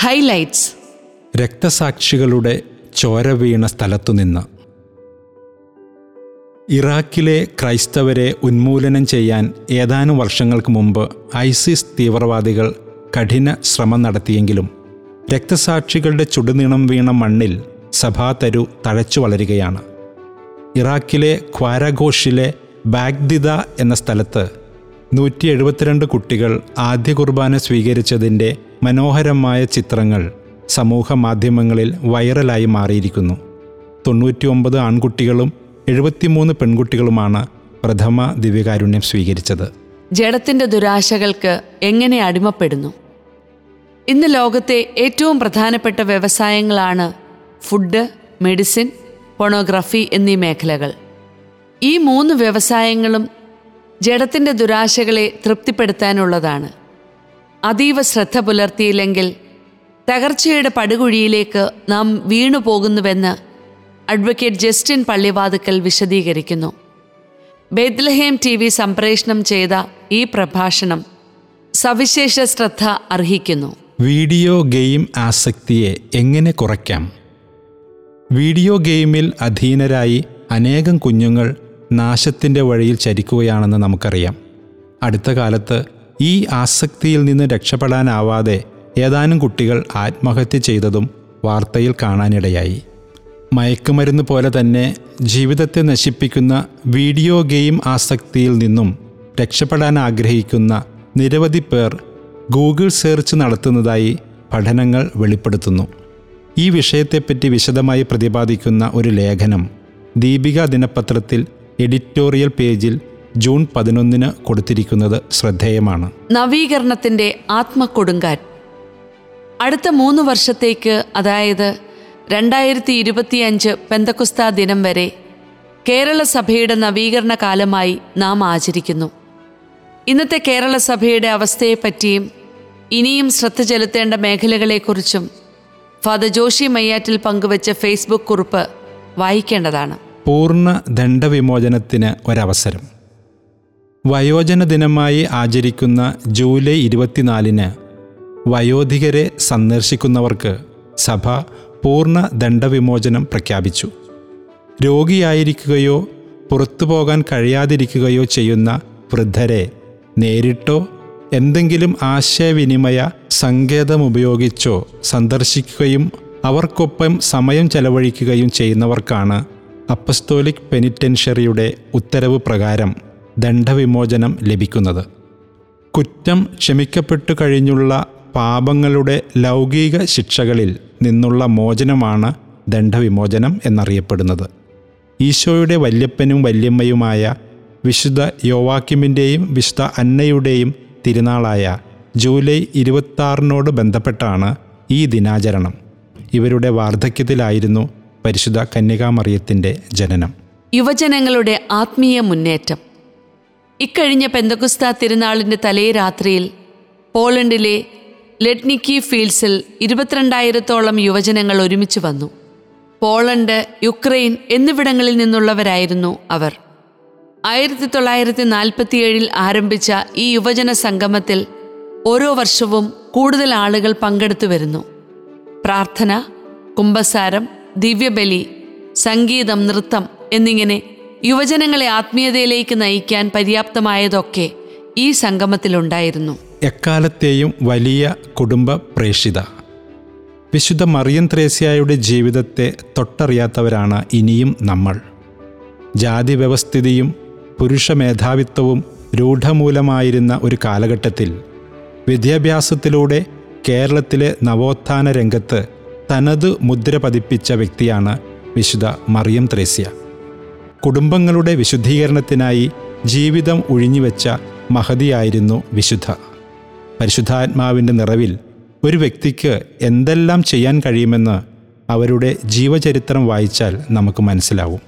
Highlights രക്തസാക്ഷികളുടെ ചോര വീണ സ്ഥലത്തുനിന്ന് ഇറാഖിലെ ക്രൈസ്തവരെ ഉന്മൂലനം ചെയ്യാൻ ഏതാനും വർഷങ്ങൾക്ക് മുമ്പ് ഐസിസ് തീവ്രവാദികൾ കഠിന ശ്രമം നടത്തിയെങ്കിലും രക്തസാക്ഷികളുടെ ചുടുനീണം വീണ മണ്ണിൽ സഭാതരു തഴച്ചു വളരുകയാണ്. ഇറാഖിലെ ഖ്വാരഘോഷിലെ ബാഗ്ദിദ എന്ന സ്ഥലത്ത് നൂറ്റി എഴുപത്തിരണ്ട് കുട്ടികൾ ആദ്യ കുർബാന സ്വീകരിച്ചതിന്റെ മനോഹരമായ ചിത്രങ്ങൾ സമൂഹ മാധ്യമങ്ങളിൽ വൈറലായി മാറിയിരിക്കുന്നു. തൊണ്ണൂറ്റിയൊമ്പത് ആൺകുട്ടികളും എഴുപത്തിമൂന്ന് പെൺകുട്ടികളുമാണ് പ്രഥമ ദിവ്യകാരുണ്യം സ്വീകരിച്ചത്. ജഡത്തിന്റെ ദുരാശകൾക്ക് എങ്ങനെ അടിമപ്പെടുന്നു? ഇന്ന് ലോകത്തെ ഏറ്റവും പ്രധാനപ്പെട്ട വ്യവസായങ്ങളാണ് ഫുഡ് മെഡിസിൻ പൊണോഗ്രഫി എന്നീ മേഖലകൾ. ഈ മൂന്ന് വ്യവസായങ്ങളും ജഡത്തിന്റെ ദുരാശകളെ തൃപ്തിപ്പെടുത്താനുള്ളതാണ്. അതീവ ശ്രദ്ധ പുലർത്തിയില്ലെങ്കിൽ തകർച്ചയുടെ പടുകുഴിയിലേക്ക് നാം വീണു പോകുന്നുവെന്ന് അഡ്വക്കേറ്റ് ജസ്റ്റിൻ പള്ളിവാതുക്കൽ വിശദീകരിക്കുന്നു. ബെത്ലഹേം ടി വി സംപ്രേഷണം ചെയ്ത ഈ പ്രഭാഷണം സവിശേഷ ശ്രദ്ധ അർഹിക്കുന്നു. വീഡിയോ ഗെയിം ആസക്തിയെ എങ്ങനെ കുറയ്ക്കാം? വീഡിയോ ഗെയിമിൽ അധീനരായി അനേകം കുഞ്ഞുങ്ങൾ നാശത്തിന്റെ വഴിയിൽ ചരിക്കുകയാണെന്ന് നമുക്കറിയാം. അടുത്ത കാലത്ത് ഈ ആസക്തിയിൽ നിന്ന് രക്ഷപ്പെടാനാവാതെ ഏതാനും കുട്ടികൾ ആത്മഹത്യ ചെയ്തതും വാർത്തയിൽ കാണാനിടയായി. മയക്കുമരുന്ന് പോലെ തന്നെ ജീവിതത്തെ നശിപ്പിക്കുന്ന വീഡിയോ ഗെയിം ആസക്തിയിൽ നിന്നും രക്ഷപ്പെടാൻ ആഗ്രഹിക്കുന്ന നിരവധി പേർ ഗൂഗിൾ സെർച്ച് നടത്തുന്നതായി പഠനങ്ങൾ വെളിപ്പെടുത്തുന്നു. ഈ വിഷയത്തെപ്പറ്റി വിശദമായി പ്രതിപാദിക്കുന്ന ഒരു ലേഖനം ദീപിക ദിനപത്രത്തിൽ എഡിറ്റോറിയൽ പേജിൽ ജൂൺ പതിനൊന്നിന് കൊടുത്തിരിക്കുന്നത് ശ്രദ്ധേയമാണ്. നവീകരണത്തിന്റെ ആത്മക്കൊടുങ്കാറ്റ്. അടുത്ത മൂന്ന് വർഷത്തേക്ക് അതായത് രണ്ടായിരത്തി ഇരുപത്തിയഞ്ച് പെന്തക്കുസ്ത ദിനം വരെ കേരള സഭയുടെ നവീകരണ കാലമായി നാം ആചരിക്കുന്നു. ഇന്നത്തെ കേരള സഭയുടെ അവസ്ഥയെപ്പറ്റിയും ഇനിയും ശ്രദ്ധ ചെലുത്തേണ്ട മേഖലകളെക്കുറിച്ചും ഫാദർ ജോഷി മയ്യാറ്റിൽ പങ്കുവച്ച ഫേസ്ബുക്ക് കുറിപ്പ് വായിക്കേണ്ടതാണ്. പൂർണ ദണ്ഡവിമോചനത്തിന് ഒരവസരം. വയോജന ദിനമായി ആചരിക്കുന്ന ജൂലൈ ഇരുപത്തിനാലിന് വയോധികരെ സന്ദർശിക്കുന്നവർക്ക് സഭ പൂർണ ദണ്ഡവിമോചനം പ്രഖ്യാപിച്ചു. രോഗിയായിരിക്കുകയോ പുറത്തു പോകാൻ കഴിയാതിരിക്കുകയോ ചെയ്യുന്ന വൃദ്ധരെ നേരിട്ടോ എന്തെങ്കിലും ആശയവിനിമയ സങ്കേതമുപയോഗിച്ചോ സന്ദർശിക്കുകയും അവർക്കൊപ്പം സമയം ചെലവഴിക്കുകയും ചെയ്യുന്നവർക്കാണ് അപ്പസ്തോലിക് പെനിറ്റൻഷ്യറിയുടെ ഉത്തരവ് പ്രകാരം ദണ്ഡവിമോചനം ലഭിക്കുന്നത്. കുറ്റം ക്ഷമിക്കപ്പെട്ടു കഴിഞ്ഞുള്ള പാപങ്ങളുടെ ലൗകിക ശിക്ഷകളിൽ നിന്നുള്ള മോചനമാണ് ദണ്ഡവിമോചനം എന്നറിയപ്പെടുന്നത്. ഈശോയുടെ വല്യപ്പനും വല്യമ്മയുമായ വിശുദ്ധ യോവാക്യമിന്റെയും വിശുദ്ധ അന്നയുടെയും തിരുനാളായ ജൂലൈ ഇരുപത്താറിനോട് ബന്ധപ്പെട്ടാണ് ഈ ദിനാചരണം. ഇവരുടെ വാർദ്ധക്യത്തിലായിരുന്നു പരിശുദ്ധ കന്യകാമറിയത്തിന്റെ ജനനം. യുവജനങ്ങളുടെ ആത്മീയ മുന്നേറ്റം. ഇക്കഴിഞ്ഞ പെന്തകുസ്ത തിരുനാളിന്റെ തലേ രാത്രിയിൽ പോളണ്ടിലെ ലെഡ്നിക്കി ഫീൽഡ്സിൽ ഇരുപത്തിരണ്ടായിരത്തോളം യുവജനങ്ങൾ ഒരുമിച്ച് വന്നു. പോളണ്ട് യുക്രൈൻ എന്നിവിടങ്ങളിൽ നിന്നുള്ളവരായിരുന്നു അവർ. ആയിരത്തി തൊള്ളായിരത്തി നാൽപ്പത്തിയേഴിൽ ആരംഭിച്ച ഈ യുവജന സംഗമത്തിൽ ഓരോ വർഷവും കൂടുതൽ ആളുകൾ പങ്കെടുത്തു വരുന്നു. പ്രാർത്ഥന കുംഭസാരം ദിവ്യബലി സംഗീതം നൃത്തം എന്നിങ്ങനെ യുവജനങ്ങളെ ആത്മീയതയിലേക്ക് നയിക്കാൻ പര്യാപ്തമായതൊക്കെ ഈ സംഗമത്തിലുണ്ടായിരുന്നു. എക്കാലത്തെയും വലിയ കുടുംബ പ്രേഷിത വിശുദ്ധ മറിയം ത്രേസ്യായുടെ ജീവിതത്തെ തൊട്ടറിയാത്തവരാണ് ഇനിയും നമ്മൾ. ജാതി വ്യവസ്ഥിതിയും പുരുഷ മേധാവിത്വവും രൂഢമൂലമായിരുന്ന ഒരു കാലഘട്ടത്തിൽ വിദ്യാഭ്യാസത്തിലൂടെ കേരളത്തിലെ നവോത്ഥാന രംഗത്ത് തനത് മുദ്ര പതിപ്പിച്ച വ്യക്തിയാണ് വിശുദ്ധ മറിയം ത്രേസ്യ. കുടുംബങ്ങളുടെ വിശുദ്ധീകരണത്തിനായി ജീവിതം ഒഴിഞ്ഞുവെച്ച മഹതിയായിരുന്നു വിശുദ്ധ. പരിശുദ്ധാത്മാവിന്റെ നിറവിൽ ഒരു വ്യക്തിക്ക് എന്തെല്ലാം ചെയ്യാൻ കഴിയുമെന്ന് അവരുടെ ജീവചരിത്രം വായിച്ചാൽ നമുക്ക് മനസ്സിലാവും.